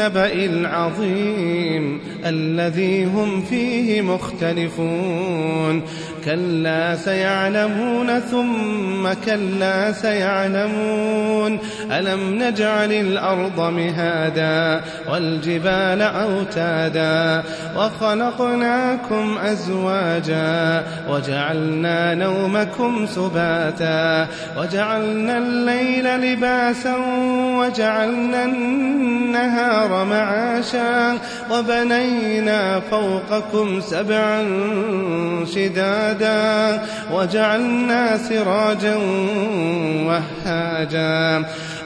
النبأ العظيم الذي هم فيه مختلفون. كلا سيعلمون ثم كلا سيعلمون. ألم نجعل الأرض مهادا والجبال أوتادا وخلقناكم أزواجا وجعلنا نومكم سباتا وجعلنا الليل لباسا وجعلنا النهار معاشا وبنينا فوقكم سبعا شدادا وجعلنا سراجا وهاجا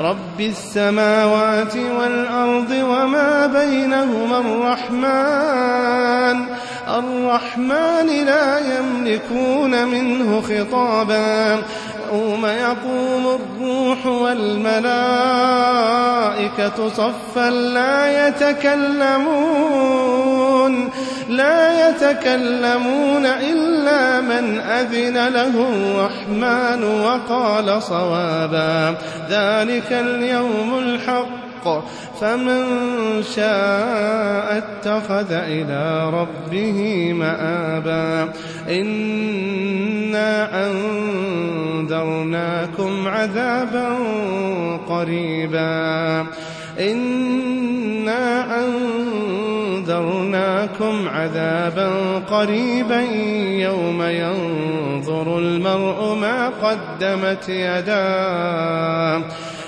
رب السماوات والأرض وما بينهما الرحمن. الرحمن لا يملكون منه خطابا. يوم يقوم الروح والملائكة صفا لا يتكلمون. لا يتكلمون إلا من أذن له الرحمن وقال صوابا. ذلك اليوم الحق. فمن شاء اتخذ إلى ربه مآبا. إنا أنذرناكم عذابا قريبا. إنا أنذرناكم عذابا قريبا يوم ينظر المرء ما قدمت يداه.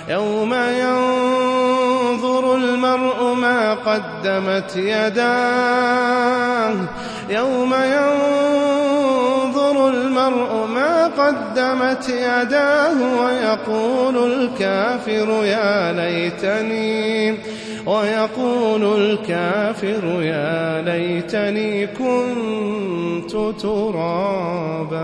يوم ينظر المرء ما قدمت يداه. يوم ينظر المرء قدمت يداه ويقول الكافر يا ليتني ويقول الكافر يا ليتني كنت ترابا.